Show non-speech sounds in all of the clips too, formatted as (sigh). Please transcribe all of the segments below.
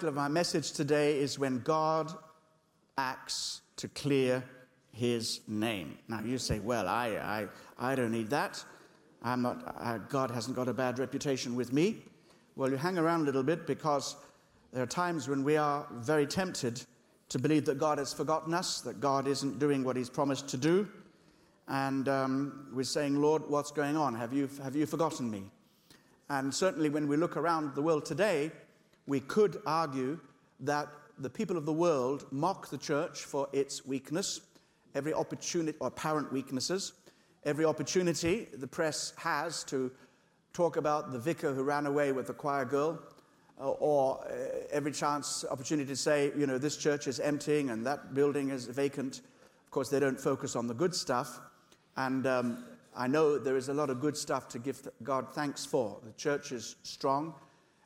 title of my message today is When God Acts to Clear His Name. Now, you say, Well, I, I, I don't need that. I'm not, uh, God hasn't got a bad reputation with me. Well, you hang around a little bit because there are times when we are very tempted to believe that God has forgotten us, that God isn't doing what He's promised to do. And um, we're saying, Lord, what's going on? Have you, have you forgotten me? And certainly when we look around the world today, we could argue that the people of the world mock the church for its weakness, every opportunity, or apparent weaknesses, every opportunity the press has to talk about the vicar who ran away with the choir girl, uh, or uh, every chance opportunity to say, you know, this church is emptying and that building is vacant. Of course, they don't focus on the good stuff. And um, I know there is a lot of good stuff to give God thanks for. The church is strong.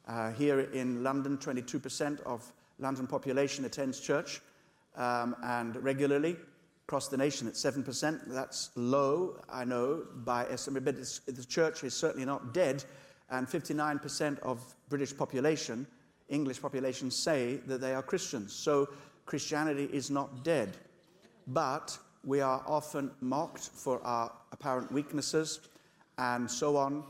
Uh, here in London, 22% of London population attends church um, and regularly. Across the nation, it's 7%. That's low, I know, by estimate, but the church is certainly not dead. And 59% of British population, English population, say that they are Christians. So Christianity is not dead. But we are often mocked for our apparent weaknesses and so on.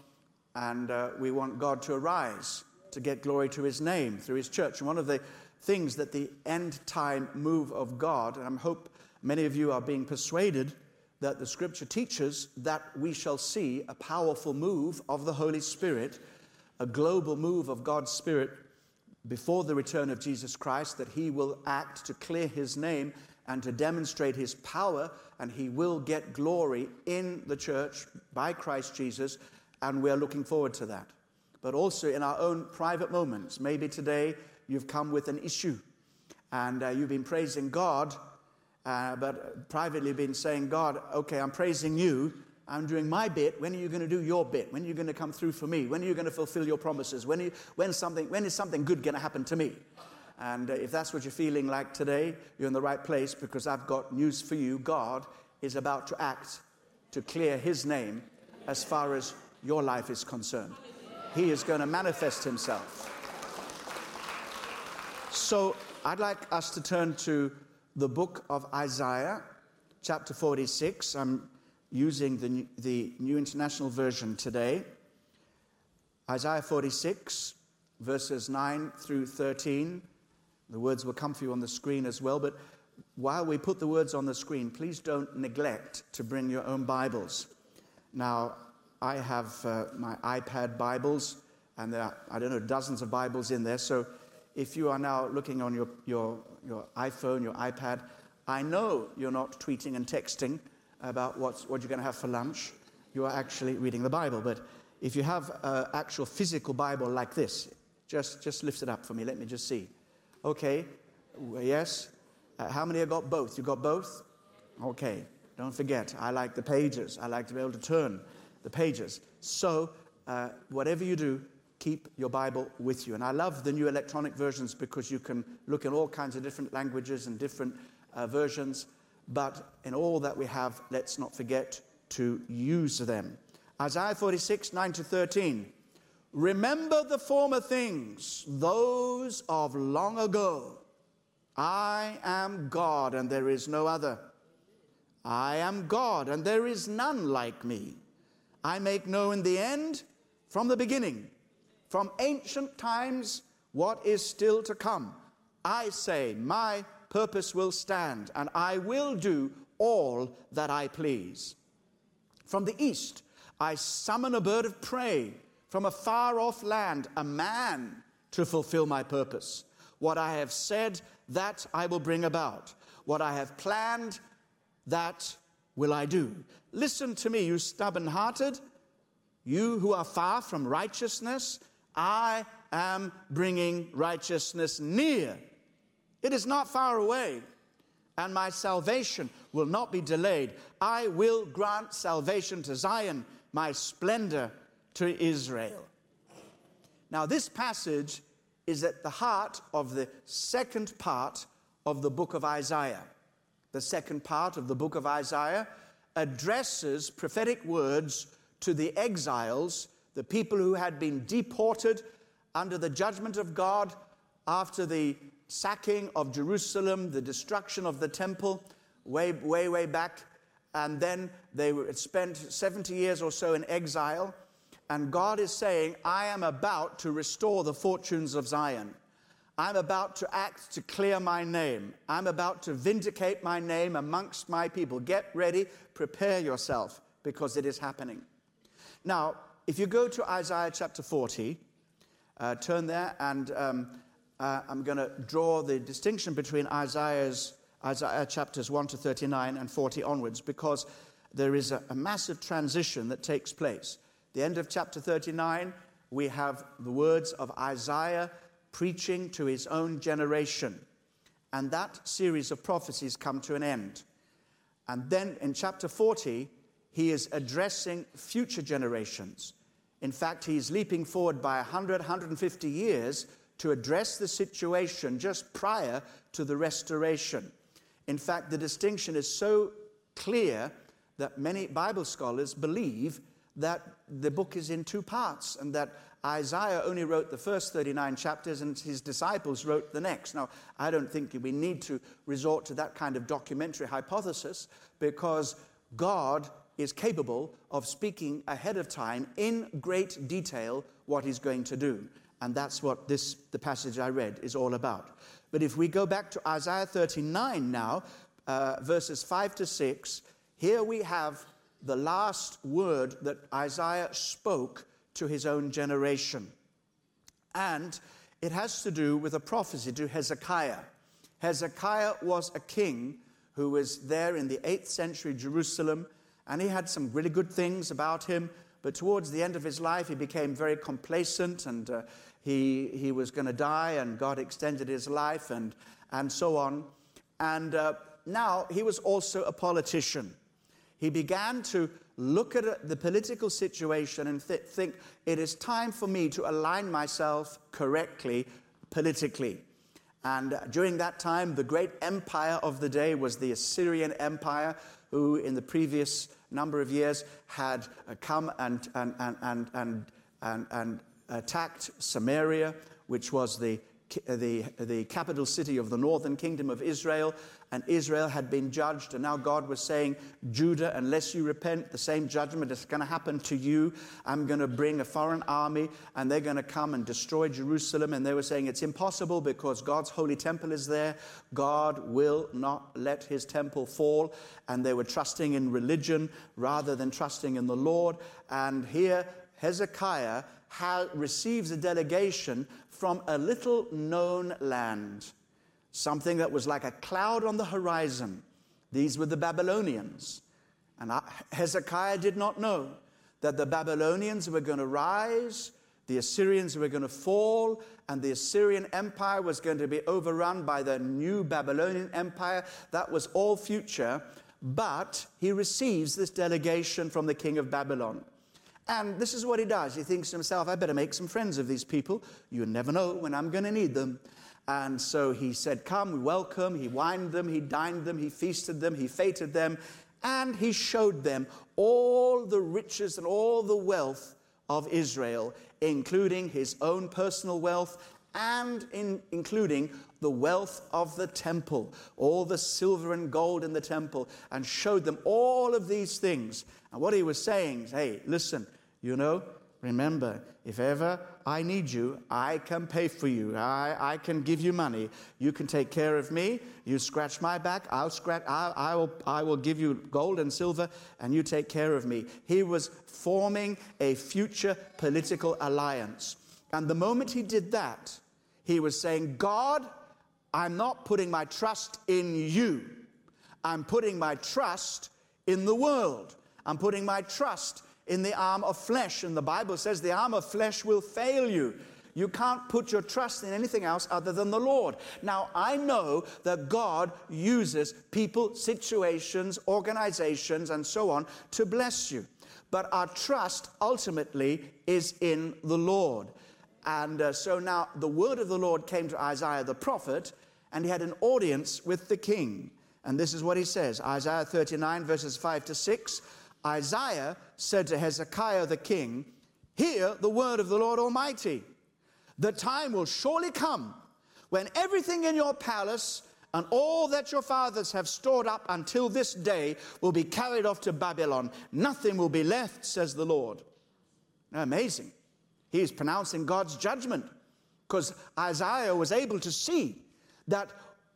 And uh, we want God to arise to get glory to his name through his church. And one of the things that the end time move of God, and I hope many of you are being persuaded that the scripture teaches that we shall see a powerful move of the Holy Spirit, a global move of God's Spirit before the return of Jesus Christ, that he will act to clear his name and to demonstrate his power, and he will get glory in the church by Christ Jesus, and we're looking forward to that. But also in our own private moments, maybe today you've come with an issue and uh, you've been praising God, uh, but privately been saying, God, okay, I'm praising you. I'm doing my bit. When are you going to do your bit? When are you going to come through for me? When are you going to fulfill your promises? When, you, when, something, when is something good going to happen to me? And uh, if that's what you're feeling like today, you're in the right place because I've got news for you. God is about to act to clear his name as far as your life is concerned. He is going to manifest himself. So I'd like us to turn to the book of Isaiah, chapter 46. I'm using the, the New International Version today. Isaiah 46, verses 9 through 13. The words will come for you on the screen as well, but while we put the words on the screen, please don't neglect to bring your own Bibles. Now, I have uh, my iPad Bibles, and there are, I don't know, dozens of Bibles in there. So if you are now looking on your, your, your iPhone, your iPad, I know you're not tweeting and texting about what's, what you're going to have for lunch. You are actually reading the Bible. But if you have an actual physical Bible like this, just, just lift it up for me. Let me just see. Okay, yes. Uh, how many have got both? You got both? Okay, don't forget, I like the pages. I like to be able to turn the pages. So, uh, whatever you do, keep your Bible with you. And I love the new electronic versions because you can look in all kinds of different languages and different uh, versions. But in all that we have, let's not forget to use them. Isaiah 46, 9 to 13. Remember the former things, those of long ago. I am God and there is no other. I am God and there is none like me. I make known the end from the beginning from ancient times what is still to come. I say, My purpose will stand, and I will do all that I please. From the east, I summon a bird of prey from a far off land, a man to fulfill my purpose. What I have said, that I will bring about. What I have planned, that will I do. Listen to me, you stubborn hearted, you who are far from righteousness I am bringing righteousness near. It is not far away, and my salvation will not be delayed. I will grant salvation to Zion, my splendor to Israel. Now, this passage is at the heart of the second part of the book of Isaiah. The second part of the book of Isaiah addresses prophetic words to the exiles the people who had been deported under the judgment of God after the sacking of Jerusalem, the destruction of the temple, way, way, way back. And then they spent 70 years or so in exile. And God is saying, I am about to restore the fortunes of Zion. I'm about to act to clear my name. I'm about to vindicate my name amongst my people. Get ready, prepare yourself, because it is happening. Now, if you go to Isaiah chapter 40, uh, turn there, and um, uh, I'm going to draw the distinction between Isaiah's Isaiah chapters 1 to 39 and 40 onwards, because there is a, a massive transition that takes place. The end of chapter 39, we have the words of Isaiah preaching to his own generation. And that series of prophecies come to an end. And then in chapter 40, he is addressing future generations. In fact, he's leaping forward by 100, 150 years to address the situation just prior to the restoration. In fact, the distinction is so clear that many Bible scholars believe that the book is in two parts and that Isaiah only wrote the first 39 chapters and his disciples wrote the next. Now, I don't think we need to resort to that kind of documentary hypothesis because God is capable of speaking ahead of time in great detail what he's going to do. And that's what this, the passage I read, is all about. But if we go back to Isaiah 39 now, uh, verses 5 to 6, here we have the last word that Isaiah spoke to his own generation. And it has to do with a prophecy to Hezekiah. Hezekiah was a king who was there in the 8th century Jerusalem, and he had some really good things about him. But towards the end of his life, he became very complacent and uh, he, he was going to die, and God extended his life and, and so on. And uh, now he was also a politician. He began to look at the political situation and th- think it is time for me to align myself correctly politically. And during that time, the great empire of the day was the Assyrian Empire, who in the previous number of years had uh, come and, and, and, and, and, and, and attacked Samaria, which was the the, the capital city of the northern kingdom of Israel, and Israel had been judged. And now God was saying, Judah, unless you repent, the same judgment is going to happen to you. I'm going to bring a foreign army, and they're going to come and destroy Jerusalem. And they were saying, It's impossible because God's holy temple is there. God will not let his temple fall. And they were trusting in religion rather than trusting in the Lord. And here, Hezekiah receives a delegation from a little known land, something that was like a cloud on the horizon. These were the Babylonians. And Hezekiah did not know that the Babylonians were going to rise, the Assyrians were going to fall, and the Assyrian Empire was going to be overrun by the new Babylonian Empire. That was all future. But he receives this delegation from the king of Babylon. And this is what he does. He thinks to himself, I better make some friends of these people. You never know when I'm going to need them. And so he said, Come, we welcome. He wined them, he dined them, he feasted them, he feted them, and he showed them all the riches and all the wealth of Israel, including his own personal wealth and in, including the wealth of the temple, all the silver and gold in the temple, and showed them all of these things. And what he was saying is, hey, listen, you know, remember, if ever I need you, I can pay for you. I, I can give you money. You can take care of me. You scratch my back, I'll scratch, I, I, will, I will give you gold and silver, and you take care of me. He was forming a future political alliance. And the moment he did that, he was saying, God, I'm not putting my trust in you. I'm putting my trust in the world. I'm putting my trust in the arm of flesh. And the Bible says the arm of flesh will fail you. You can't put your trust in anything else other than the Lord. Now, I know that God uses people, situations, organizations, and so on to bless you. But our trust ultimately is in the Lord. And uh, so now the word of the Lord came to Isaiah the prophet, and he had an audience with the king. And this is what he says Isaiah 39, verses 5 to 6. Isaiah said to Hezekiah the king, Hear the word of the Lord Almighty. The time will surely come when everything in your palace and all that your fathers have stored up until this day will be carried off to Babylon. Nothing will be left, says the Lord. Amazing. He is pronouncing God's judgment because Isaiah was able to see that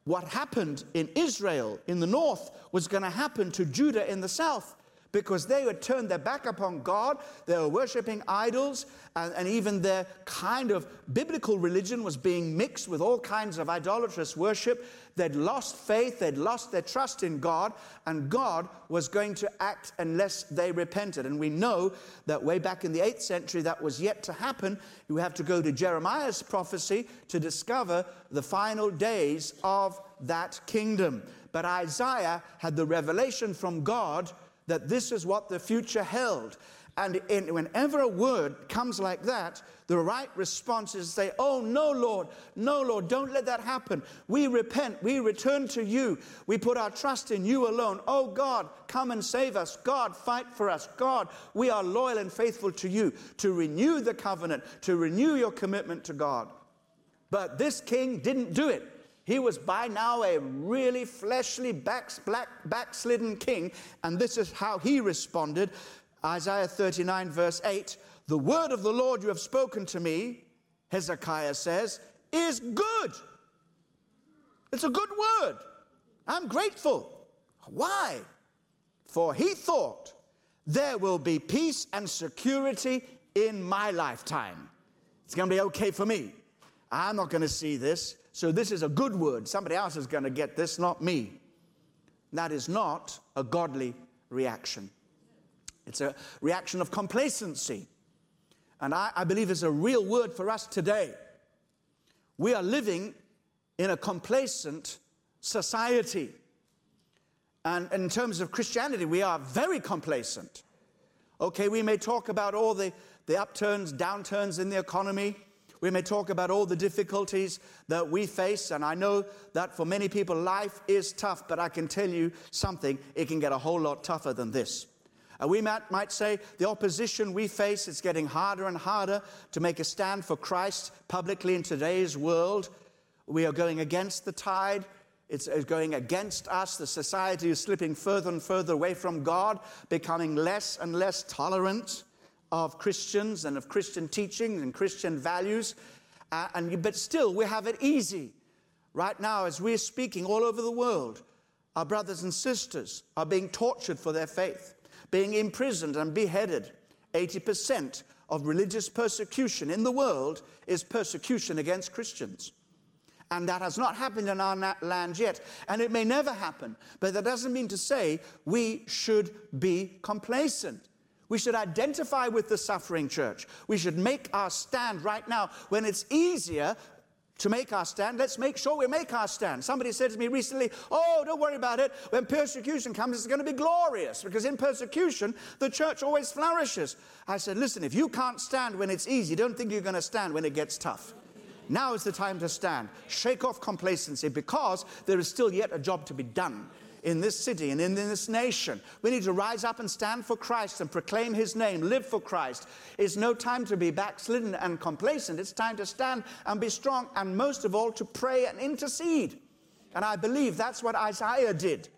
what happened in Israel in the north was going to happen to Judah in the south because they had turned their back upon God. They were worshiping idols, and, and, even their kind of biblical religion was being mixed with all kinds of idolatrous worship. They'd lost faith, they'd lost their trust in God, and God was going to act unless they repented. And we know that way back in the 8th century, that was yet to happen. You have to go to Jeremiah's prophecy to discover the final days of that kingdom. But Isaiah had the revelation from God that this is what the future held. And in, whenever a word comes like that, the right response is to say, Oh, no, Lord, no, Lord, don't let that happen. We repent, we return to you, we put our trust in you alone. Oh, God, come and save us. God, fight for us. God, we are loyal and faithful to you to renew the covenant, to renew your commitment to God. But this king didn't do it. He was by now a really fleshly, backslidden king, and this is how he responded. Isaiah 39, verse 8 The word of the Lord you have spoken to me, Hezekiah says, is good. It's a good word. I'm grateful. Why? For he thought there will be peace and security in my lifetime. It's going to be okay for me. I'm not going to see this. So this is a good word. Somebody else is going to get this, not me. That is not a godly reaction. It's a reaction of complacency. And I, I believe it's a real word for us today. We are living in a complacent society. And in terms of Christianity, we are very complacent. Okay, we may talk about all the, the upturns, downturns in the economy. We may talk about all the difficulties that we face, and I know that for many people, life is tough, but I can tell you something, it can get a whole lot tougher than this. Uh, we might, might say the opposition we face is getting harder and harder to make a stand for Christ publicly in today's world. We are going against the tide. It's, it's going against us. The society is slipping further and further away from God, becoming less and less tolerant of Christians and of Christian teachings and Christian values. Uh, and, but still, we have it easy. Right now, as we're speaking all over the world, our brothers and sisters are being tortured for their faith, being imprisoned and beheaded. 80% of religious persecution in the world is persecution against Christians. And that has not happened in our land yet. And it may never happen. But that doesn't mean to say we should be complacent. We should identify with the suffering church. We should make our stand right now when it's easier to make our stand. Let's make sure we make our stand. Somebody said to me recently, Oh, don't worry about it. When persecution comes, it's going to be glorious because in persecution, the church always flourishes. I said, Listen, if you can't stand when it's easy, don't think you're going to stand when it gets tough. Now is the time to stand. Shake off complacency because there is still yet a job to be done in this city and in this nation. We need to rise up and stand for Christ and proclaim his name, live for Christ. It's no time to be backslidden and complacent. It's time to stand and be strong, and most of all, to pray and intercede. And I believe that's what Isaiah did.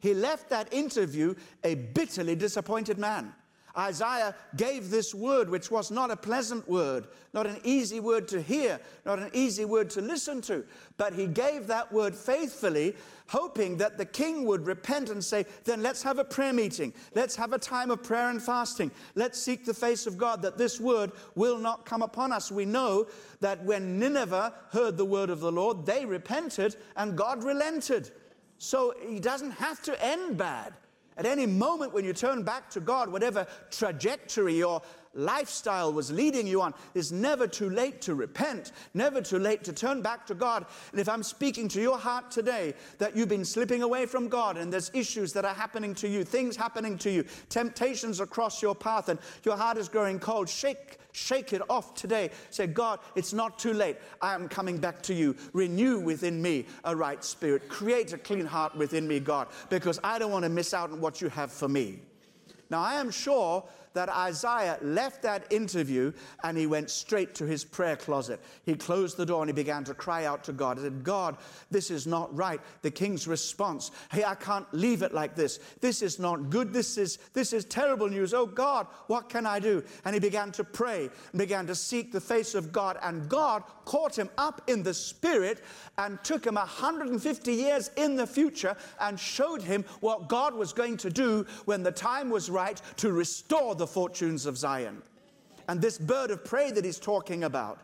He left that interview a bitterly disappointed man. Isaiah gave this word, which was not a pleasant word, not an easy word to hear, not an easy word to listen to, but he gave that word faithfully, hoping that the king would repent and say, Then let's have a prayer meeting. Let's have a time of prayer and fasting. Let's seek the face of God that this word will not come upon us. We know that when Nineveh heard the word of the Lord, they repented and God relented. So he doesn't have to end bad. At any moment when you turn back to God, whatever trajectory your lifestyle was leading you on, it's never too late to repent, never too late to turn back to God. And if I'm speaking to your heart today that you've been slipping away from God and there's issues that are happening to you, things happening to you, temptations across your path, and your heart is growing cold, shake Shake it off today. Say, God, it's not too late. I am coming back to you. Renew within me a right spirit. Create a clean heart within me, God, because I don't want to miss out on what you have for me. Now, I am sure that Isaiah left that interview and he went straight to his prayer closet. He closed the door and he began to cry out to God. He said, God, this is not right. The king's response, hey, I can't leave it like this. This is not good. This is, this is terrible news. Oh God, what can I do? And he began to pray and began to seek the face of God. And God caught him up in the spirit and took him 150 years in the future and showed him what God was going to do when the time was right to restore the fortunes of Zion. And this bird of prey that he's talking about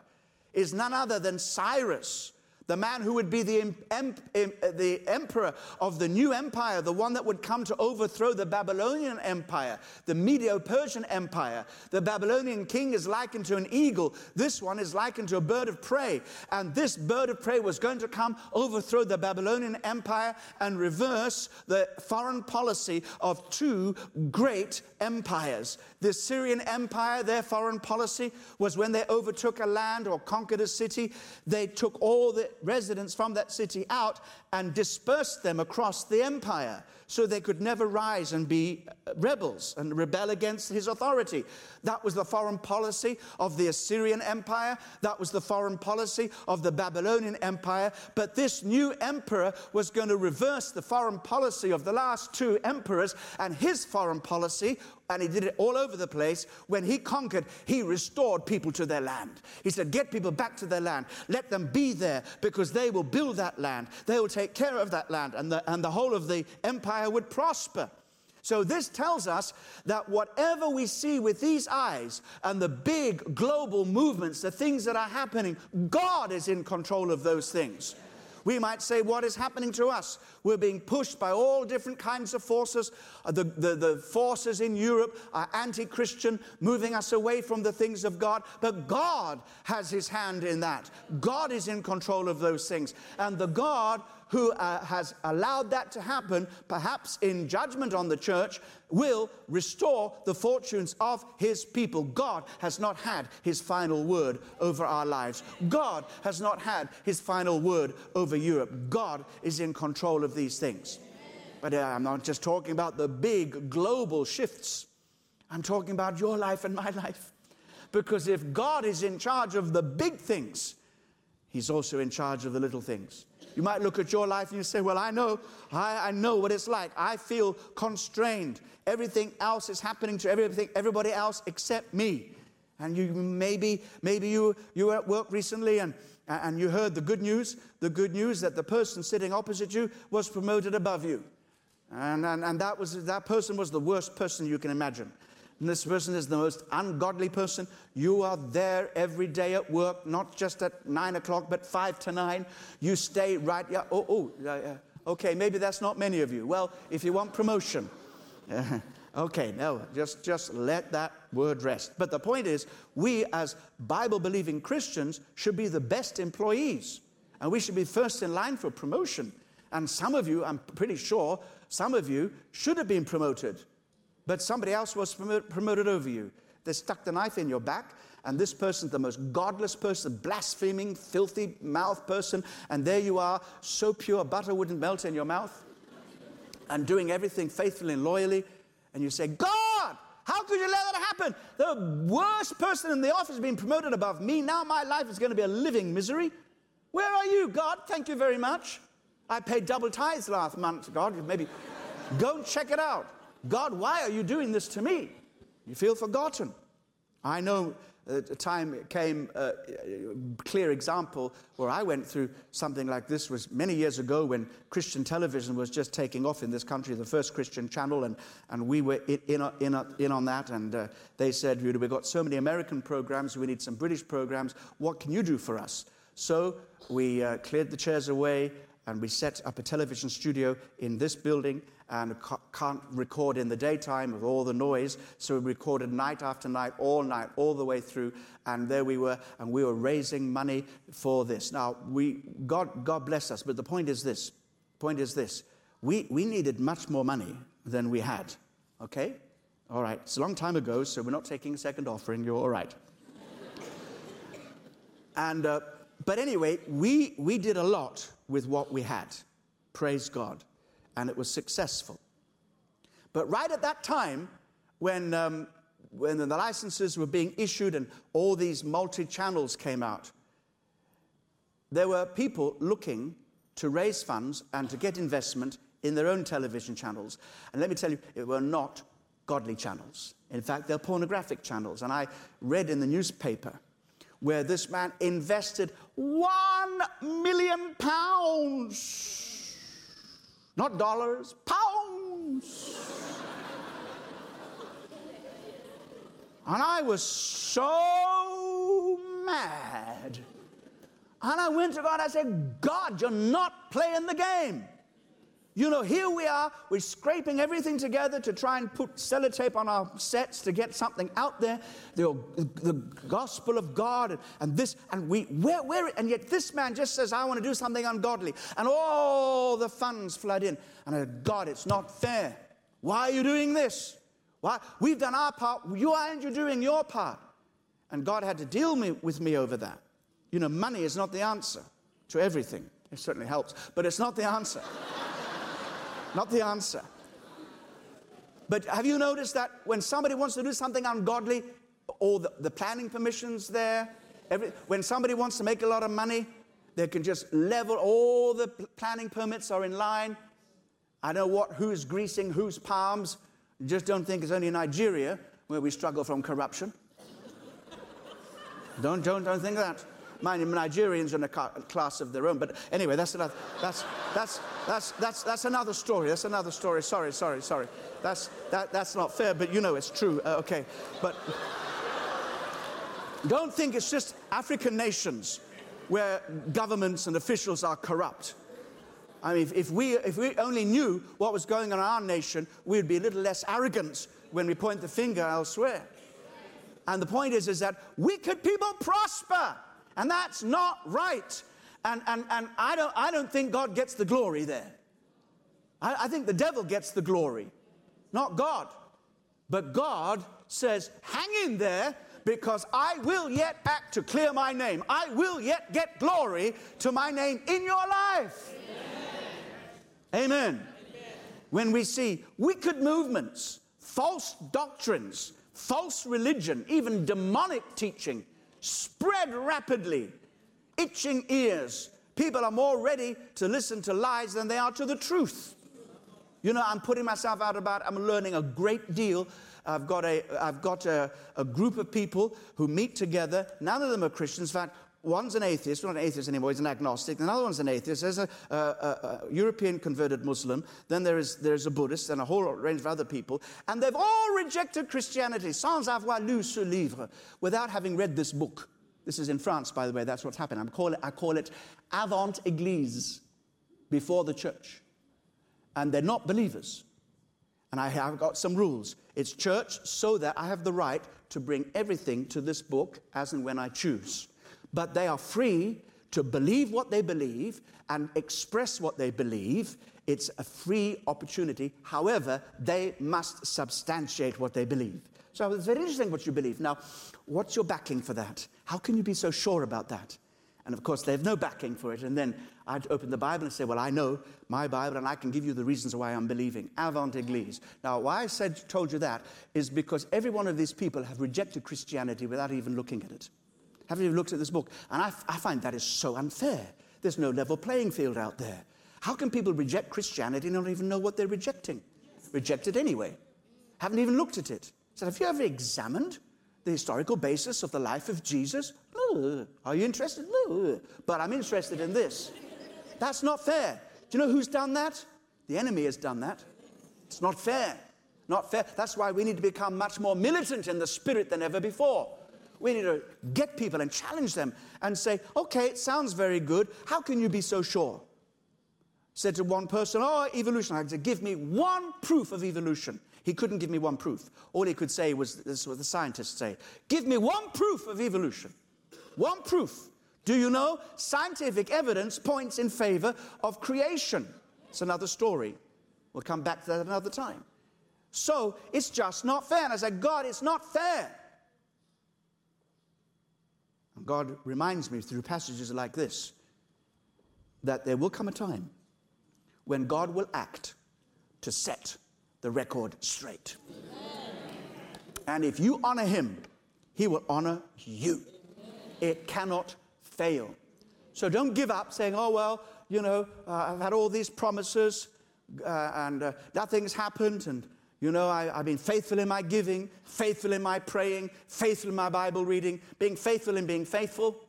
is none other than Cyrus the man who would be the, em, em, uh, the emperor of the new empire, the one that would come to overthrow the Babylonian empire, the Medo Persian empire. The Babylonian king is likened to an eagle. This one is likened to a bird of prey. And this bird of prey was going to come, overthrow the Babylonian empire, and reverse the foreign policy of two great empires. The Assyrian empire, their foreign policy was when they overtook a land or conquered a city, they took all the residents from that city out and dispersed them across the empire so they could never rise and be uh, rebels and rebel against his authority. That was the foreign policy of the Assyrian Empire. That was the foreign policy of the Babylonian Empire. But this new emperor was going to reverse the foreign policy of the last two emperors, and his foreign policy and he did it all over the place. When he conquered, he restored people to their land. He said, Get people back to their land. Let them be there because they will build that land. They will take care of that land, and the, and the whole of the empire would prosper. So, this tells us that whatever we see with these eyes and the big global movements, the things that are happening, God is in control of those things. We might say, What is happening to us? We're being pushed by all different kinds of forces. Uh, the, the, the forces in Europe are anti Christian, moving us away from the things of God. But God has his hand in that. God is in control of those things. And the God who uh, has allowed that to happen, perhaps in judgment on the church, will restore the fortunes of his people. God has not had his final word over our lives. God has not had his final word over Europe. God is in control of these things. But uh, I'm not just talking about the big global shifts, I'm talking about your life and my life. Because if God is in charge of the big things, He's also in charge of the little things. You might look at your life and you say, Well, I know, I, I know what it's like. I feel constrained. Everything else is happening to everything, everybody else except me. And you maybe, maybe you, you were at work recently and, and you heard the good news, the good news that the person sitting opposite you was promoted above you. And, and, and that, was, that person was the worst person you can imagine and this person is the most ungodly person. You are there every day at work, not just at nine o'clock, but five to nine. You stay right. Yeah. Oh, oh. Uh, okay. Maybe that's not many of you. Well, if you want promotion, (laughs) okay. No, just just let that word rest. But the point is, we as Bible-believing Christians should be the best employees, and we should be first in line for promotion. And some of you, I'm pretty sure, some of you should have been promoted but somebody else was promoted over you. They stuck the knife in your back, and this person's the most godless person, blaspheming, filthy mouth person, and there you are, so pure butter wouldn't melt in your mouth, and doing everything faithfully and loyally, and you say, God, how could you let that happen? The worst person in the office being promoted above me. Now my life is going to be a living misery. Where are you, God? Thank you very much. I paid double tithes last month, God. Maybe go and check it out. God, why are you doing this to me? You feel forgotten. I know a time came, a uh, clear example where I went through something like this was many years ago when Christian television was just taking off in this country, the first Christian channel, and, and we were in, in, in, in on that. And uh, they said, We've got so many American programs, we need some British programs. What can you do for us? So we uh, cleared the chairs away and we set up a television studio in this building and can't record in the daytime with all the noise. So we recorded night after night, all night, all the way through. And there we were, and we were raising money for this. Now, we, God, God bless us, but the point is this. Point is this. We, we needed much more money than we had. Okay? All right. It's a long time ago, so we're not taking a second offering. You're all right. (laughs) and, uh, but anyway, we, we did a lot with what we had. Praise God and it was successful. But right at that time, when um, when the licenses were being issued and all these multi channels came out, there were people looking to raise funds and to get investment in their own television channels. And let me tell you, it were not godly channels. In fact, they're pornographic channels. And I read in the newspaper where this man invested one million pounds, not dollars, pounds. and I was so mad. And I went to God, I said, God, you're not playing the game. You know, here we are, we're scraping everything together to try and put sellotape on our sets to get something out there, the, the gospel of God and, and this, and we, where, where, and yet this man just says, I want to do something ungodly, and all the funds flood in. And I God, it's not fair. Why are you doing this? Why? We've done our part, you aren't you doing your part? And God had to deal me, with me over that. You know, money is not the answer to everything. It certainly helps, but it's not the answer not the answer. But have you noticed that when somebody wants to do something ungodly, all the, the planning permissions there, every, when somebody wants to make a lot of money, they can just level all the planning permits are in line. I know what, who's greasing whose palms. Just don't think it's only Nigeria where we struggle from corruption. don't, don't, don't think that. Mind you, Nigerians are in a class of their own. But anyway, that's another, that's, that's, that's, that's, that's another story. That's another story. Sorry, sorry, sorry. That's, that, that's not fair, but you know it's true. Uh, okay. But don't think it's just African nations where governments and officials are corrupt. I mean, if, if, we, if we only knew what was going on in our nation, we'd be a little less arrogant when we point the finger elsewhere. And the point is, is that wicked people prosper. And that's not right. And, and, and I, don't, I don't think God gets the glory there. I, I think the devil gets the glory, not God. But God says, hang in there because I will yet act to clear my name. I will yet get glory to my name in your life. Amen. Amen. Amen. When we see wicked movements, false doctrines, false religion, even demonic teaching spread rapidly, itching ears. People are more ready to listen to lies than they are to the truth. You know, I'm putting myself out about, I'm learning a great deal. I've got a, I've got a, a group of people who meet together. None of them are Christians. In fact, one's an atheist, not an atheist anymore, he's an agnostic. Another one's an atheist. There's a, a, a, European converted Muslim. Then there is, there's a Buddhist and a whole range of other people. And they've all rejected Christianity sans avoir lu ce livre, without having read this book. This is in France, by the way, that's what's happened. Call it, I call it avant église, before the church. And they're not believers. And I have got some rules. It's church so that I have the right to bring everything to this book as and when I choose but they are free to believe what they believe and express what they believe. It's a free opportunity. However, they must substantiate what they believe. So it's very interesting what you believe. Now, what's your backing for that? How can you be so sure about that? And of course, they have no backing for it. And then I'd open the Bible and say, Well, I know my Bible and I can give you the reasons why I'm believing. Avant Eglise. Now, why I said, told you that is because every one of these people have rejected Christianity without even looking at it. Have you looked at this book? And I, I find that is so unfair. There's no level playing field out there. How can people reject Christianity and not even know what they're rejecting? Reject it anyway. Haven't even looked at it. So, have you ever examined the historical basis of the life of Jesus? No. Are you interested? No. But I'm interested in this. That's not fair. Do you know who's done that? The enemy has done that. It's not fair. Not fair. That's why we need to become much more militant in the spirit than ever before. We need to get people and challenge them and say, okay, it sounds very good. How can you be so sure? Said to one person, oh, evolution. I said, give me one proof of evolution. He couldn't give me one proof. All he could say was, this is what the scientists say, give me one proof of evolution. One proof. Do you know? Scientific evidence points in favor of creation. It's another story. We'll come back to that another time. So it's just not fair. And I said, God, it's not fair. God reminds me through passages like this that there will come a time when God will act to set the record straight. And if you honor him, he will honor you. It cannot fail. So don't give up saying, oh, well, you know, uh, I've had all these promises uh, and uh, nothing's happened. And, you know, I, have been faithful in my giving, faithful in my praying, faithful in my Bible reading, being faithful in being faithful.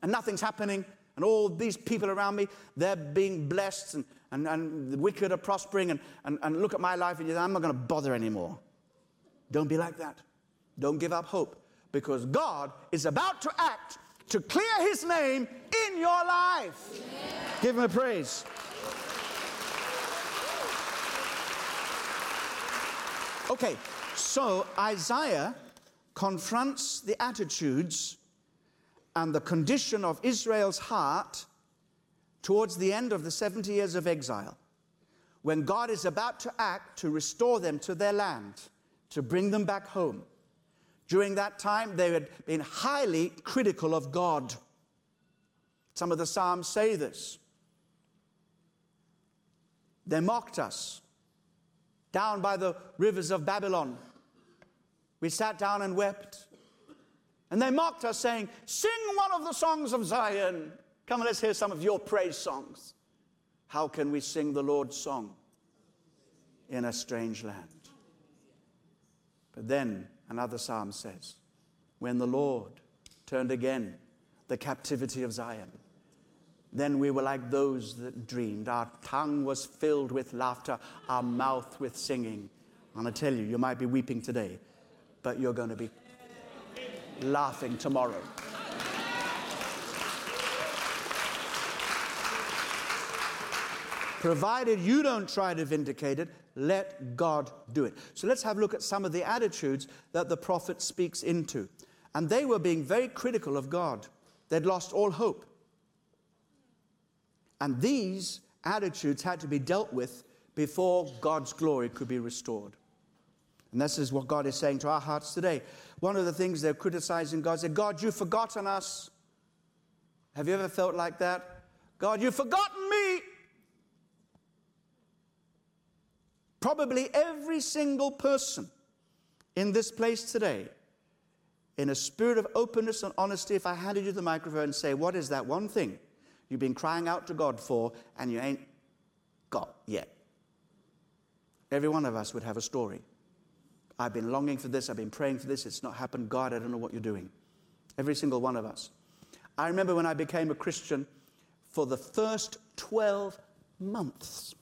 And nothing's happening. And all these people around me, they're being blessed and, and, and the wicked are prospering. And, and, and look at my life and you say, I'm not going to bother anymore. Don't be like that. Don't give up hope because God is about to act to clear his name in your life. Yeah. Give him a praise. Okay, so Isaiah confronts the attitudes and the condition of Israel's heart towards the end of the 70 years of exile, when God is about to act to restore them to their land, to bring them back home. During that time, they had been highly critical of God. Some of the Psalms say this. They mocked us down by the rivers of Babylon. We sat down and wept. And they mocked us, saying, Sing one of the songs of Zion. Come and let's hear some of your praise songs. How can we sing the Lord's song in a strange land? But then Another psalm says, When the Lord turned again the captivity of Zion, then we were like those that dreamed. Our tongue was filled with laughter, our mouth with singing. And I tell you, you might be weeping today, but you're going to be laughing tomorrow. Provided you don't try to vindicate it, let God do it. So let's have a look at some of the attitudes that the prophet speaks into. And they were being very critical of God, they'd lost all hope. And these attitudes had to be dealt with before God's glory could be restored. And this is what God is saying to our hearts today. One of the things they're criticizing God said, God, you've forgotten us. Have you ever felt like that? God, you've forgotten me. Probably every single person in this place today, in a spirit of openness and honesty, if I handed you the microphone and say, What is that one thing you've been crying out to God for and you ain't got yet? Every one of us would have a story. I've been longing for this, I've been praying for this, it's not happened. God, I don't know what you're doing. Every single one of us. I remember when I became a Christian, for the first 12 months,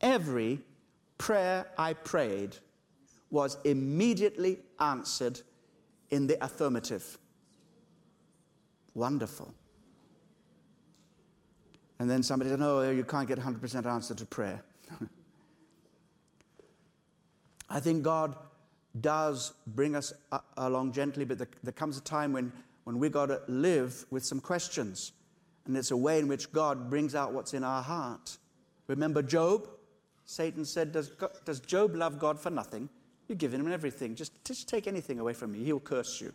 every prayer I prayed was immediately answered in the affirmative. Wonderful. And then somebody said, No, you can't get 100% answer to prayer. (laughs) I think God does bring us uh, along gently, but there comes a time when, when we've got to live with some questions. And it's a way in which God brings out what's in our heart. Remember Job? Satan said, Does, God, does Job love God for nothing? You've given him everything. Just, just take anything away from me, he'll curse you.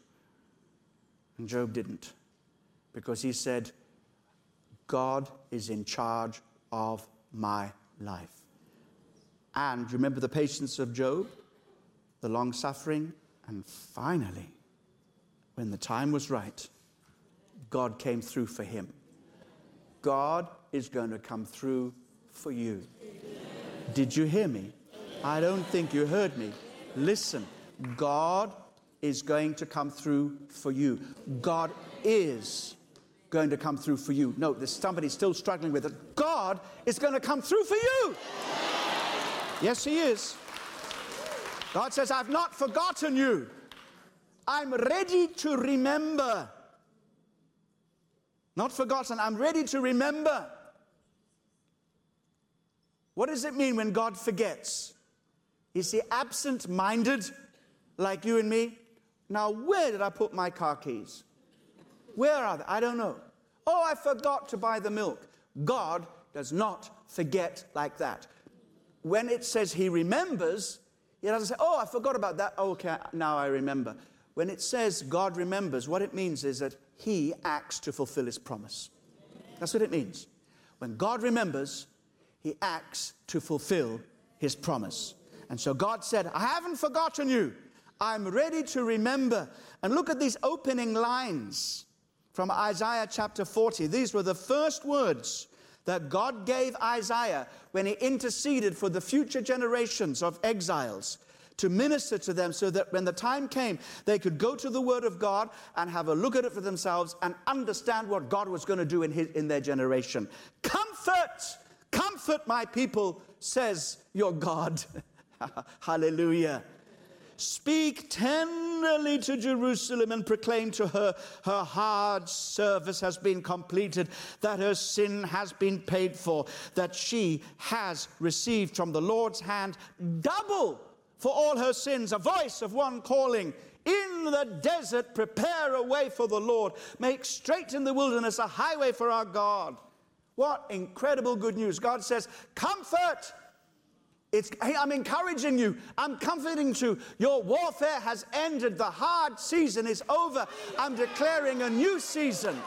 And Job didn't, because he said, God is in charge of my life. And remember the patience of Job, the long suffering, and finally, when the time was right, God came through for him. God is going to come through for you. Did you hear me? I don't think you heard me. Listen, God is going to come through for you. God is going to come through for you. No, there's somebody still struggling with it. God is going to come through for you. Yes, He is. God says, I've not forgotten you. I'm ready to remember. Not forgotten, I'm ready to remember. What does it mean when God forgets? Is he absent minded like you and me? Now, where did I put my car keys? Where are they? I don't know. Oh, I forgot to buy the milk. God does not forget like that. When it says he remembers, he doesn't say, Oh, I forgot about that. Oh, okay, now I remember. When it says God remembers, what it means is that he acts to fulfill his promise. That's what it means. When God remembers, he acts to fulfill his promise. And so God said, I haven't forgotten you. I'm ready to remember. And look at these opening lines from Isaiah chapter 40. These were the first words that God gave Isaiah when he interceded for the future generations of exiles to minister to them so that when the time came, they could go to the Word of God and have a look at it for themselves and understand what God was going to do in, his, in their generation. Comfort, comfort my people, says your God. (laughs) Hallelujah. Speak tenderly to Jerusalem and proclaim to her, her hard service has been completed, that her sin has been paid for, that she has received from the Lord's hand double for all her sins. A voice of one calling, In the desert, prepare a way for the Lord, make straight in the wilderness a highway for our God. What incredible good news. God says, Comfort it's, hey, I'm encouraging you. I'm comforting you. Your warfare has ended. The hard season is over. I'm declaring a new season.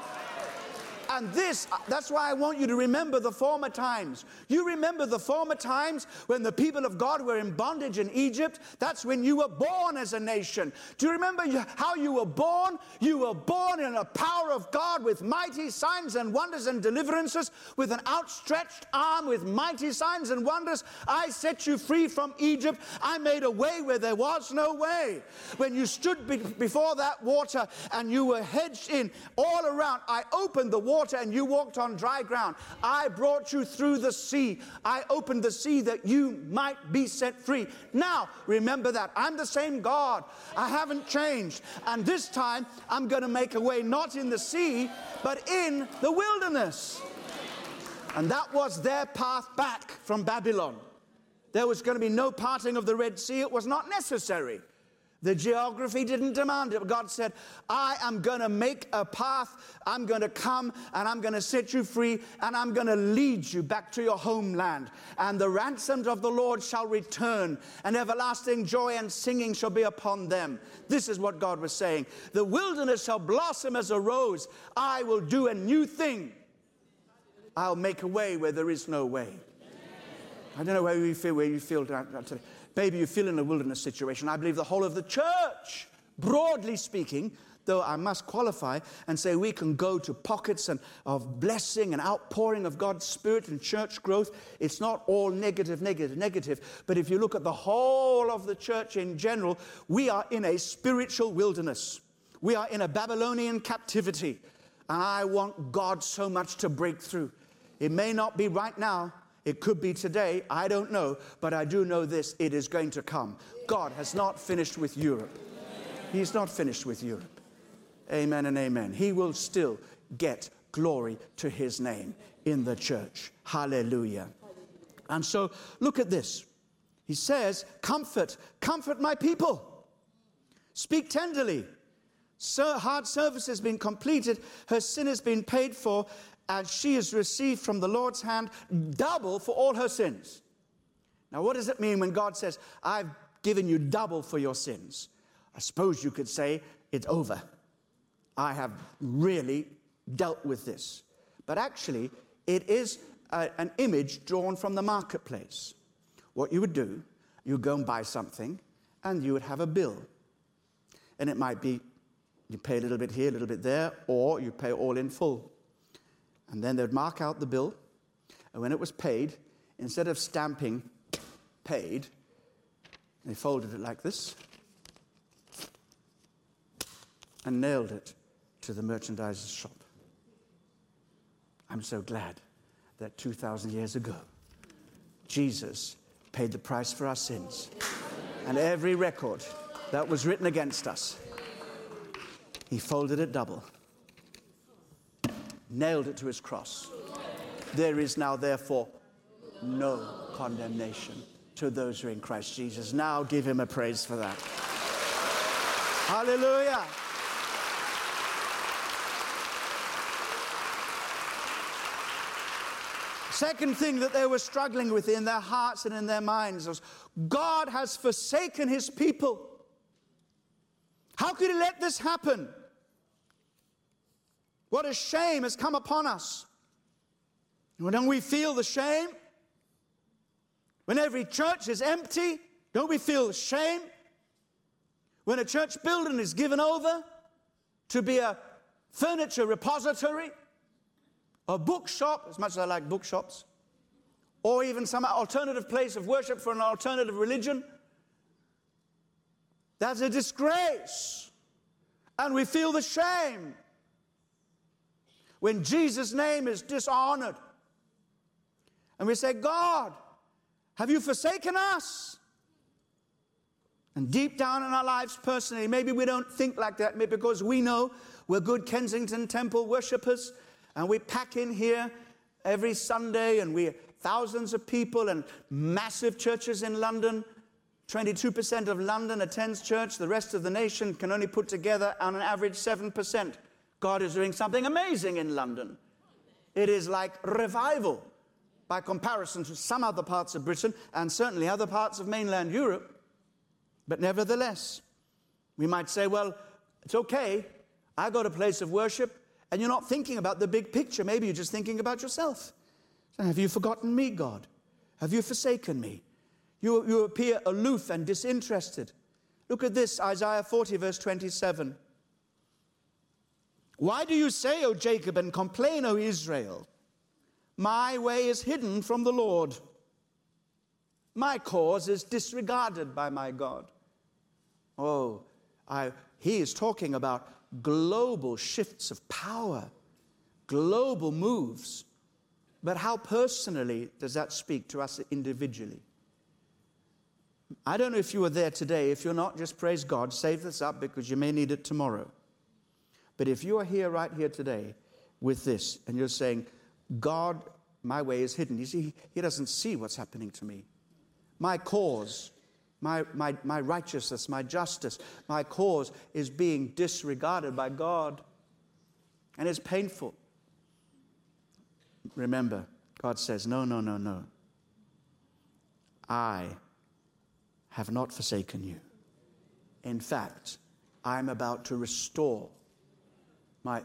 And this, uh, that's why I want you to remember the former times. You remember the former times when the people of God were in bondage in Egypt? That's when you were born as a nation. Do you remember how you were born? You were born in the power of God with mighty signs and wonders and deliverances, with an outstretched arm, with mighty signs and wonders. I set you free from Egypt. I made a way where there was no way. When you stood be- before that water and you were hedged in all around, I opened the water water and you walked on dry ground. I brought you through the sea. I opened the sea that you might be set free. Now, remember that. I'm the same God. I haven't changed. And this time, I'm going to make a way not in the sea, but in the wilderness. And that was their path back from Babylon. There was going to be no parting of the Red Sea, it was not necessary. The geography didn't demand it. God said, I am going to make a path. I'm going to come and I'm going to set you free and I'm going to lead you back to your homeland. And the ransomed of the Lord shall return, and everlasting joy and singing shall be upon them. This is what God was saying. The wilderness shall blossom as a rose. I will do a new thing. I'll make a way where there is no way. I don't know where you feel, where you feel today. Maybe you feel in a wilderness situation. I believe the whole of the church, broadly speaking, though I must qualify and say we can go to pockets and, of blessing and outpouring of God's Spirit and church growth. It's not all negative, negative, negative. But if you look at the whole of the church in general, we are in a spiritual wilderness. We are in a Babylonian captivity. And I want God so much to break through. It may not be right now, it could be today, I don't know, but I do know this it is going to come. God has not finished with Europe. He's not finished with Europe. Amen and amen. He will still get glory to his name in the church. Hallelujah. And so look at this. He says, Comfort, comfort my people. Speak tenderly. So hard service has been completed, her sin has been paid for, and she has received from the Lord's hand double for all her sins. Now, what does it mean when God says, I've given you double for your sins? I suppose you could say, it's over. I have really dealt with this. But actually, it is a, an image drawn from the marketplace. What you would do, you would go and buy something, and you would have a bill. And it might be you pay a little bit here, a little bit there, or you pay all in full. And then they'd mark out the bill. And when it was paid, instead of stamping paid, they folded it like this and nailed it to the merchandiser's shop. I'm so glad that 2,000 years ago, Jesus paid the price for our sins. And every record that was written against us, he folded it double nailed it to his cross. There is now, therefore, no condemnation to those who are in Christ Jesus. Now give him a praise for that. Hallelujah. Second thing that they were struggling with in their hearts and in their minds was God has forsaken his people. How could he let this happen? What a shame has come upon us. Don't we feel the shame, when every church is empty, Don't we feel shame when a church building is given over to be a furniture repository, a bookshop, as much as I like bookshops, or even some alternative place of worship for an alternative religion? That's a disgrace. And we feel the shame when Jesus' name is dishonored. And we say, God, have you forsaken us? And deep down in our lives personally, maybe we don't think like that, maybe because we know we're good Kensington Temple worshippers and we pack in here every Sunday and we're thousands of people and massive churches in London. 22% of London attends church, the rest of the nation can only put together on an average 7%. God is doing something amazing in London. It is like revival by comparison to some other parts of Britain and certainly other parts of mainland Europe. But nevertheless, we might say, well, it's okay. I got a place of worship, and you're not thinking about the big picture. Maybe you're just thinking about yourself. So have you forgotten me, God? Have you forsaken me? You, you appear aloof and disinterested. Look at this Isaiah 40, verse 27. Why do you say, O Jacob, and complain, O Israel? My way is hidden from the Lord. My cause is disregarded by my God. Oh, I, he is talking about global shifts of power, global moves. But how personally does that speak to us individually? I don't know if you were there today. If you're not, just praise God. Save this up because you may need it tomorrow. But if you are here right here today with this and you're saying, God, my way is hidden, you see, He doesn't see what's happening to me. My cause my, my, my righteousness, my justice, my cause is being disregarded by God. And it's painful. Remember, God says, No, no, no, no. I have not forsaken you. In fact, I'm about to restore my,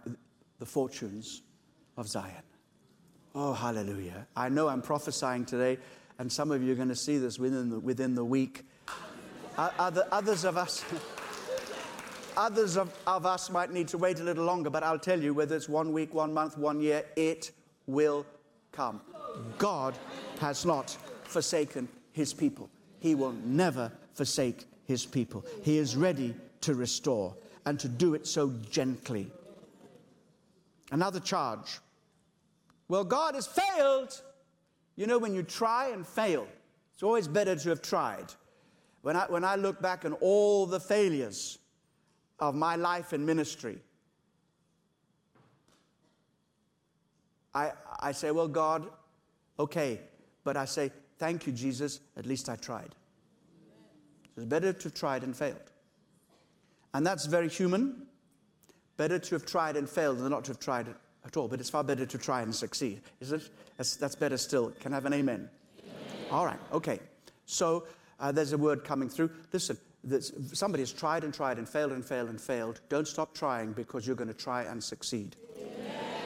the fortunes of Zion. Oh, hallelujah. I know I'm prophesying today, and some of you are going to see this within the, within the week. Other, others of us. (laughs) Others of, of us might need to wait a little longer, but I'll tell you whether it's one week, one month, one year, it will come. God has not forsaken his people. He will never forsake his people. He is ready to restore and to do it so gently. Another charge. Well, God has failed. You know, when you try and fail, it's always better to have tried. When I, when I look back on all the failures of my life and ministry, I, I say, Well, God, okay. But I say, Thank you, Jesus. At least I tried. It's better to have tried and failed. And that's very human. Better to have tried and failed than not to have tried at all. But it's far better to try and succeed, is it? That's, that's better still. Can I have an amen? amen? All right, okay. So uh, there's a word coming through. Listen, somebody has tried and tried and failed and failed and failed. Don't stop trying because you're going to try and succeed.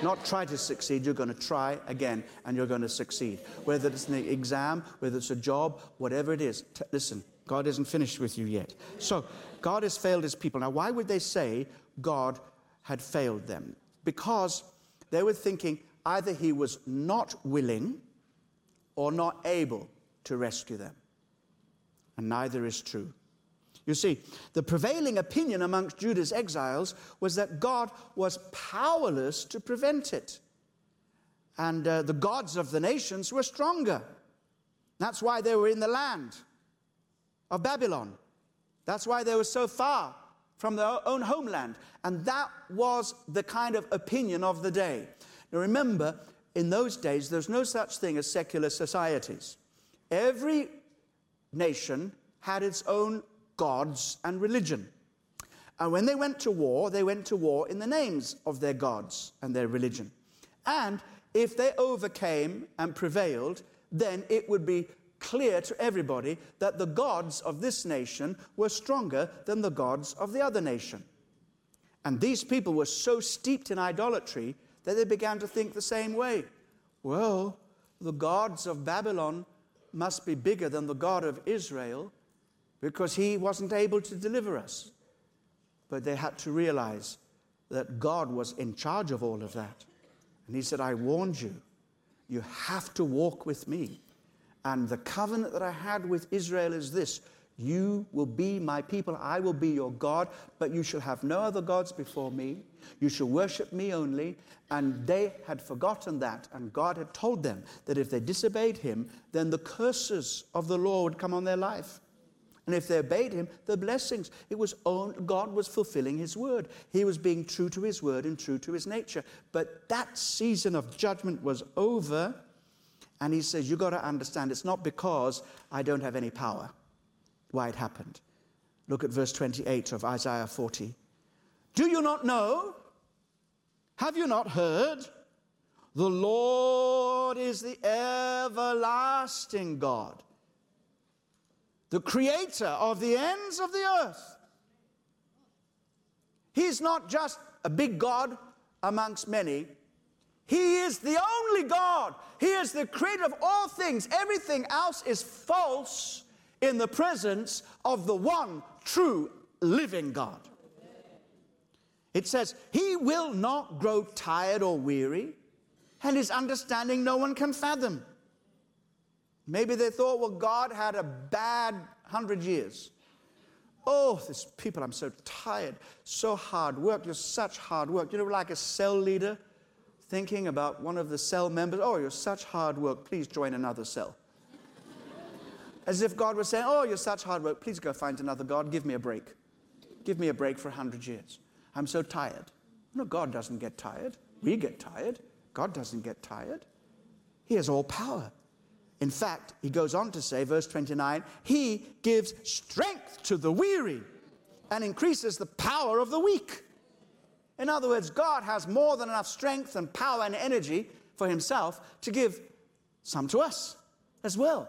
Not try to succeed, you're going to try again and you're going to succeed. Whether it's an exam, whether it's a job, whatever it is. T- listen, God isn't finished with you yet. So, God has failed his people. Now, why would they say God had failed them? Because they were thinking either he was not willing or not able to rescue them and neither is true. You see, the prevailing opinion amongst Judah's exiles was that God was powerless to prevent it. And uh, the gods of the nations were stronger. That's why they were in the land of Babylon. That's why they were so far from their own homeland. And that was the kind of opinion of the day. Now remember, in those days, there's no such thing as secular societies. Every nation had its own gods and religion. And when they went to war, they went to war in the names of their gods and their religion. And if they overcame and prevailed, then it would be clear to everybody that the gods of this nation were stronger than the gods of the other nation. And these people were so steeped in idolatry that they began to think the same way. Well, the gods of Babylon must be bigger than the God of Israel, because he wasn't able to deliver us. But they had to realize that God was in charge of all of that. And he said, I warned you, you have to walk with me. And the covenant that I had with Israel is this You will be my people, I will be your God, but you shall have no other gods before me. You shall worship me only. And they had forgotten that. And God had told them that if they disobeyed him, then the curses of the law would come on their life. And if they obeyed him, the blessings. It was on, God was fulfilling his word. He was being true to his word and true to his nature. But that season of judgment was over. And he says, You've got to understand it's not because I don't have any power why it happened. Look at verse 28 of Isaiah 40. Do you not know? Have you not heard? The Lord is the everlasting God the creator of the ends of the earth. He's not just a big God amongst many. He is the only God. He is the creator of all things. Everything else is false in the presence of the one true living God. It says, He will not grow tired or weary, and His understanding no one can fathom. Maybe they thought, well, God had a bad hundred years. Oh, these people, I'm so tired. So hard work. You're such hard work. You know, like a cell leader thinking about one of the cell members. Oh, you're such hard work. Please join another cell. (laughs) As if God was saying, Oh, you're such hard work. Please go find another God. Give me a break. Give me a break for a hundred years. I'm so tired. No, God doesn't get tired. We get tired. God doesn't get tired. He has all power. In fact, he goes on to say, verse 29, he gives strength to the weary and increases the power of the weak. In other words, God has more than enough strength and power and energy for himself to give some to us as well.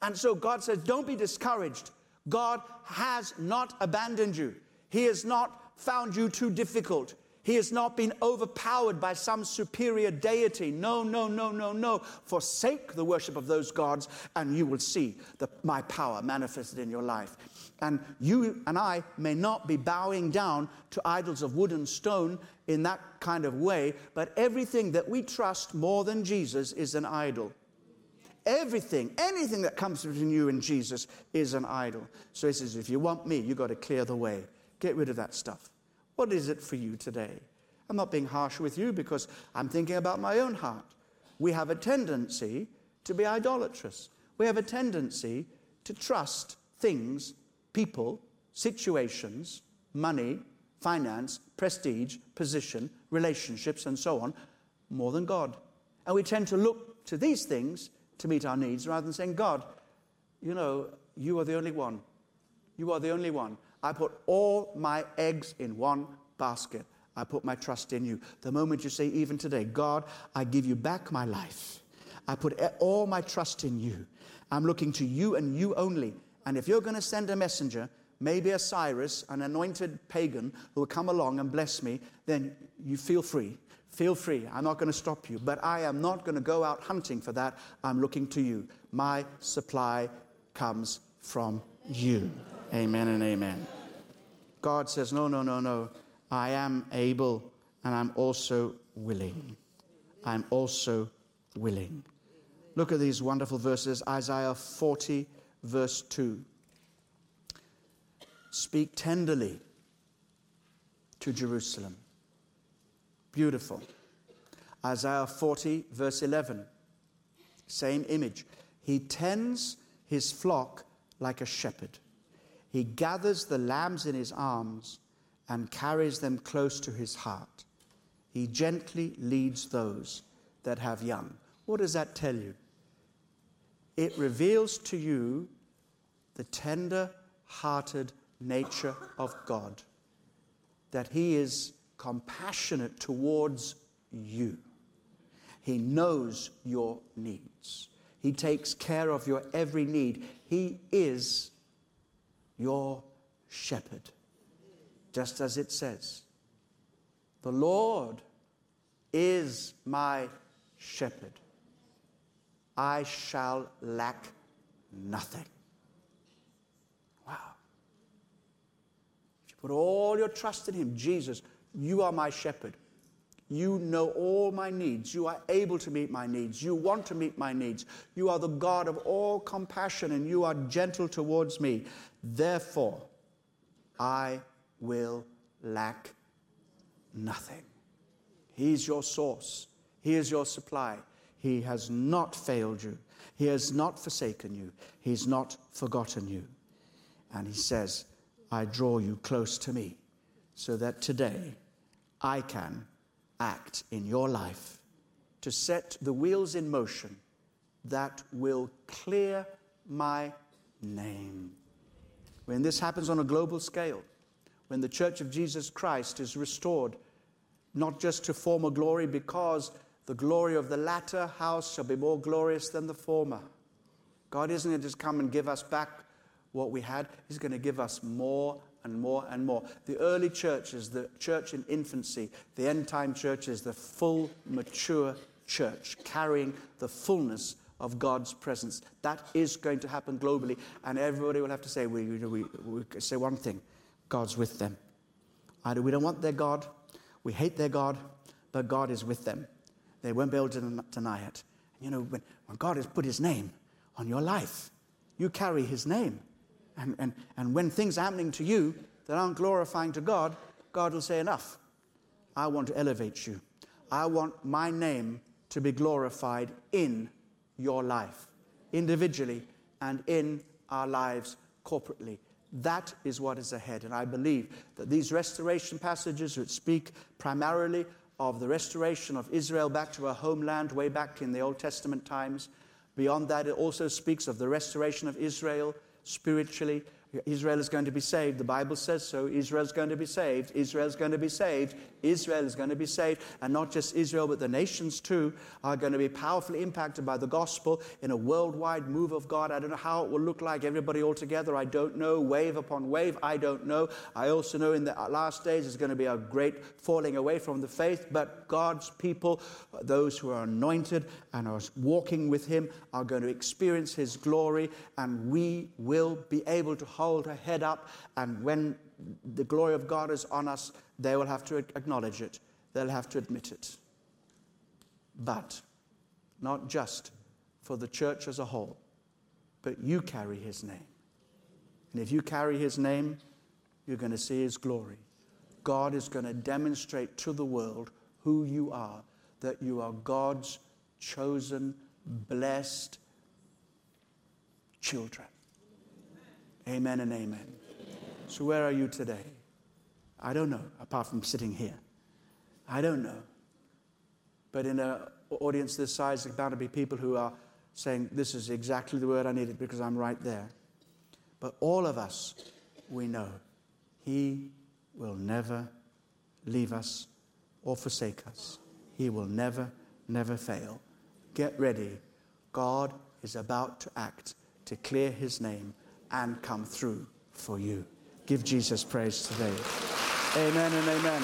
And so God says, don't be discouraged. God has not abandoned you. He has not found you too difficult. He has not been overpowered by some superior deity. No, no, no, no, no. Forsake the worship of those gods, and you will see the, my power manifested in your life. And you and I may not be bowing down to idols of wood and stone in that kind of way, but everything that we trust more than Jesus is an idol. Everything, anything that comes between you and Jesus is an idol. So he says, if you want me, you've got to clear the way. Get rid of that stuff. What is it for you today? I'm not being harsh with you because I'm thinking about my own heart. We have a tendency to be idolatrous. We have a tendency to trust things, people, situations, money, finance, prestige, position, relationships, and so on, more than God. And we tend to look to these things to meet our needs rather than saying, God, you know, you are the only one. You are the only one. I put all my eggs in one basket. I put my trust in you. The moment you say, even today, God, I give you back my life. I put all my trust in you. I'm looking to you and you only. And if you're going to send a messenger, maybe a Cyrus, an anointed pagan who will come along and bless me, then you feel free. Feel free. I'm not going to stop you. But I am not going to go out hunting for that. I'm looking to you. My supply comes from you. Amen and amen. God says, No, no, no, no. I am able and I'm also willing. I'm also willing. Look at these wonderful verses Isaiah 40, verse 2. Speak tenderly to Jerusalem. Beautiful. Isaiah 40, verse 11. Same image. He tends his flock like a shepherd. He gathers the lambs in his arms and carries them close to his heart. He gently leads those that have young. What does that tell you? It reveals to you the tender hearted nature of God, that He is compassionate towards you. He knows your needs. He takes care of your every need. He is your shepherd. Just as it says, The Lord is my shepherd. I shall lack nothing. Wow. If you put all your trust in Him, Jesus, you are my shepherd. You know all my needs. You are able to meet my needs. You want to meet my needs. You are the God of all compassion and you are gentle towards me. Therefore, I will lack nothing. He's your source, He is your supply. He has not failed you, He has not forsaken you, He's not forgotten you. And He says, I draw you close to me so that today I can act in your life to set the wheels in motion that will clear my name. When this happens on a global scale, when the Church of Jesus Christ is restored, not just to former glory, because the glory of the latter house shall be more glorious than the former. God isn't going to just come and give us back what we had, He's going to give us more and more and more. The early church is the church in infancy, the end time church is the full, mature church, carrying the fullness of God's presence. That is going to happen globally, and everybody will have to say, we, we, we say one thing God's with them. Either we don't want their God, we hate their God, but God is with them. They won't be able to deny it. You know, when, when God has put his name on your life, you carry his name. And, and, and when things are happening to you that aren't glorifying to God, God will say, Enough. I want to elevate you. I want my name to be glorified in your life, individually and in our lives corporately. That is what is ahead. And I believe that these restoration passages, which speak primarily of the restoration of Israel back to her homeland way back in the Old Testament times, beyond that, it also speaks of the restoration of Israel spiritually. Israel is going to be saved. The Bible says so. Israel is going to be saved. Israel is going to be saved. Israel is going to be saved. And not just Israel, but the nations too are going to be powerfully impacted by the gospel in a worldwide move of God. I don't know how it will look like, everybody all together. I don't know. Wave upon wave. I don't know. I also know in the last days there's going to be a great falling away from the faith. But God's people, those who are anointed and are walking with Him, are going to experience His glory. And we will be able to hold her head up. And when the glory of God is on us, they will have to acknowledge it, they'll have to admit it. But not just for the church as a whole, but you carry his name. And if you carry his name, you're going to see his glory. God is going to demonstrate to the world who you are, that you are God's chosen, blessed children. Amen and amen. So, where are you today? I don't know, apart from sitting here. I don't know. But in an audience this size, there's bound to be people who are saying, This is exactly the word I needed because I'm right there. But all of us, we know He will never leave us or forsake us. He will never, never fail. Get ready. God is about to act to clear His name and come through for you. Give Jesus praise today. Amen and amen.